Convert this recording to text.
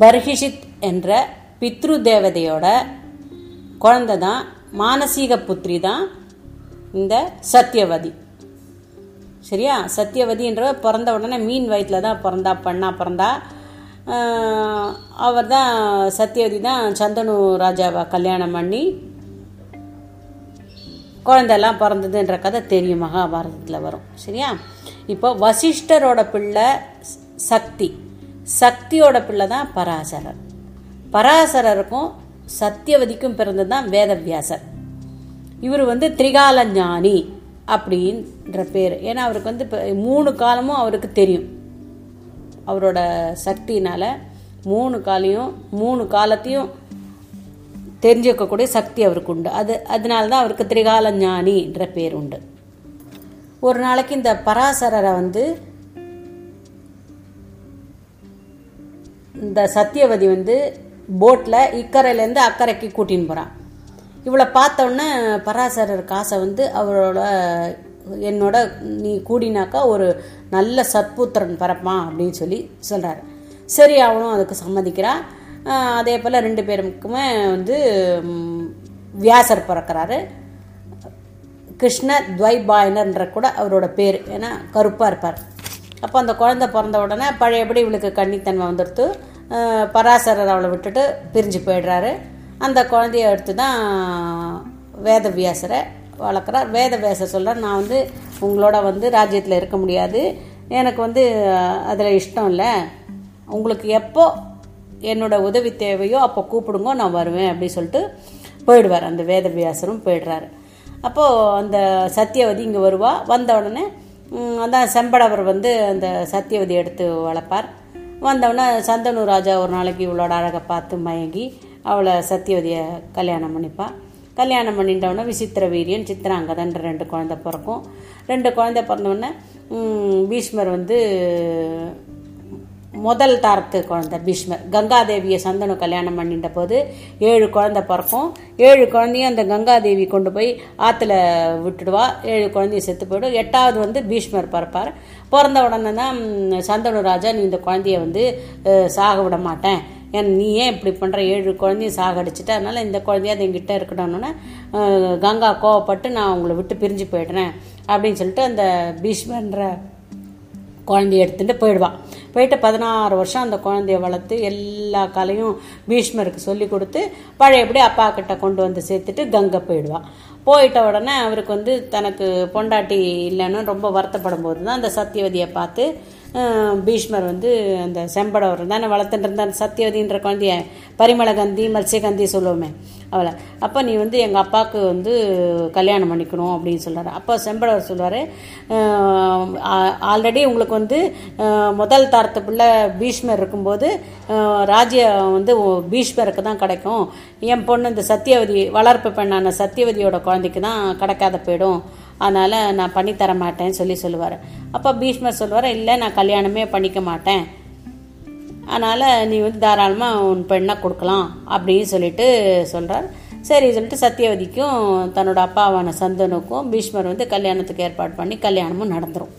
பர்ஹிஷித் என்ற பித்ரு தேவதையோட குழந்தை தான் மானசீக புத்திரி தான் இந்த சத்தியவதி சரியா? சத்தியவதின்ற பிறந்த உடனே மீன் வயிற்றில் தான் பிறந்தா பண்ணா பிறந்தா. அவர் தான் சத்தியவதி தான் சந்தனு ராஜாவை கல்யாணம் பண்ணி குழந்தெல்லாம் பிறந்ததுன்ற கதை தெரியும் மகாபாரதத்தில் வரும். சரியா? இப்போ வசிஷ்டரோட பிள்ளை சக்தி. சக்தியோட பிள்ளை தான் பராசரர். பராசரருக்கும் சத்தியவதிக்கும் பிறந்தது தான் வேதவியாசர். இவர் வந்து திரிகால ஞானி அப்படின்ற பேர். ஏன்னா அவருக்கு வந்து இப்போ மூணு காலமும் அவருக்கு தெரியும். அவரோட சக்தினால் மூணு காலையும் மூணு காலத்தையும் தெரிஞ்சுக்கக்கூடிய சக்தி அவருக்கு உண்டு. அது அதனால தான் அவருக்கு திரிகால ஞானின்ற பேர் உண்டு. ஒரு நாளைக்கு இந்த பராசரரை வந்து இந்த சத்தியவதி வந்து போட்டில் இக்கரையிலேருந்து அக்கறைக்கு கூட்டின்னு போகிறான் இவளை பார்த்தோன்னே பராசரர் காசை வந்து அவரோட என்னோட நீ கூடினாக்கா ஒரு நல்ல சத்புத்திரன் பரப்பான் அப்படின்னு சொல்லி சொல்கிறாரு சரி அவனும் அதுக்கு சம்மதிக்கிறான் அதே போல் ரெண்டு பேருக்குமே வந்து வியாசர் பிறக்கிறாரு. கிருஷ்ண துவைபாயனர்ன்ற கூட அவரோட பேர் ஏன்னா கருப்பாக இருப்பார். அப்போ அந்த குழந்தை பிறந்த உடனே பழையபடி இவளுக்கு கன்னித்தன்மை வந்துடுத்து பராசரர் அவளை விட்டுட்டு பிரிஞ்சு போயிடுறாரு. அந்த குழந்தைய எடுத்து தான் வேதவியாசரை வளர்க்குறார். வேதவியாசர் சொல்கிறார் நான் வந்து உங்களோட வந்து ராஜ்யத்தில் இருக்க முடியாது. எனக்கு வந்து அதில் இஷ்டம் இல்லை. உங்களுக்கு எப்போ என்னோட உதவி தேவையோ அப்போ கூப்பிடுங்க நான் வருவேன் அப்படின்னு சொல்லிட்டு போயிடுவார். அந்த வேதவியாசரும் போயிடுறாரு. அப்போது அந்த சத்தியவதி இங்கே வருவா. வந்த உடனே அதான் செம்படவர் வந்து அந்த சத்தியவதி எடுத்து வளர்ப்பார். வந்தவுடனே சந்தனு ராஜா ஒரு நாளைக்கு இவளோட அழகை பார்த்து மயங்கி அவளை சத்தியவதியை கல்யாணம் பண்ணிப்பாள் கல்யாணம் பண்ணிட்டவுடனே விசித்திர வீரியன் சித்திராங்கதன்ற ரெண்டு குழந்தை பிறக்கும். ரெண்டு குழந்தை பிறந்தவுடனே பீஷ்மர் வந்து முதல் தாரத்து குழந்தை பீஷ்மர். கங்காதேவியை சந்தனு கல்யாணம் பண்ணிட்ட போது ஏழு குழந்தை பிறக்கும். ஏழு குழந்தையும் அந்த கங்காதேவி கொண்டு போய் ஆற்றுல விட்டுடுவா. ஏழு குழந்தையும் செத்து போய்டும். எட்டாவது வந்து பீஷ்மர் பிறப்பார். பிறந்த உடனே தான் சந்தனு ராஜா நீ இந்த குழந்தைய வந்து சாக விட மாட்டேன். ஏன் நீ ஏன் இப்படி பண்ணுற ஏழு குழந்தையும் சாகடிச்சிட்ட. அதனால் இந்த குழந்தையாவது என்கிட்ட இருக்கணும்னு கங்கா கோவப்பட்டு நான் உங்களை விட்டு பிரிஞ்சு போயிடுறேன். அப்படின்னு சொல்லிட்டு அந்த பீஷ்மன்ற குழந்தைய எடுத்துகிட்டு போயிடுவான் போயிட்டு பதினாறு வருஷம் அந்த குழந்தைய வளர்த்து எல்லா கலையும் பீஷ்மருக்கு சொல்லி கொடுத்து பழையபடி அப்பா கிட்ட கொண்டு வந்து சேர்த்துட்டு கங்கை போயிடுவான் போயிட்ட உடனே அவருக்கு வந்து தனக்கு பொண்டாட்டி இல்லைன்னு ரொம்ப வருத்தப்படும் போது தான் அந்த சத்தியவதியை பார்த்து பீஷ்மர் வந்து அந்த செம்படவர் தானே வளர்த்துட்டு இருந்த அந்த சத்தியவதின்ற குழந்தைய பரிமளகந்தி மத்ஸ்யகந்தி சொல்லுவோமே. அவளை. அப்போ நீ வந்து எங்கள் அப்பாவுக்கு வந்து கல்யாணம் பண்ணிக்கணும் அப்படின்னு சொல்கிறார் அப்போ செம்படவர் சொல்கிறார் ஆல்ரெடி உங்களுக்கு வந்து முதல் தாரத்து பிள்ளை பீஷ்மர் இருக்கும்போது ராஜ்யம் வந்து பீஷ்மருக்கு தான் கிடைக்கும். என் பொண்ணு இந்த சத்தியவதி வளர்ப்பு பெண்ணான சத்தியவதியோட குழந்தைக்கு தான் கிடைக்காத போயிடும். அதனால் நான் பண்ணித்தர மாட்டேன்னு சொல்லி சொல்லுவார். அப்போ பீஷ்மர் சொல்லுவார் இல்லை நான் கல்யாணமே பண்ணிக்க மாட்டேன். அதனால் நீ வந்து தாராளமாக உன் பெண்ணாக கொடுக்கலாம் அப்படின்னு சொல்லிட்டு சொல்கிறார் சரி சொல்லிட்டு சத்தியவதிக்கும் தன்னோட அப்பாவான சந்தனுக்கும் பீஷ்மர் வந்து கல்யாணத்துக்கு ஏற்பாடு பண்ணி கல்யாணமும் நடந்துடும்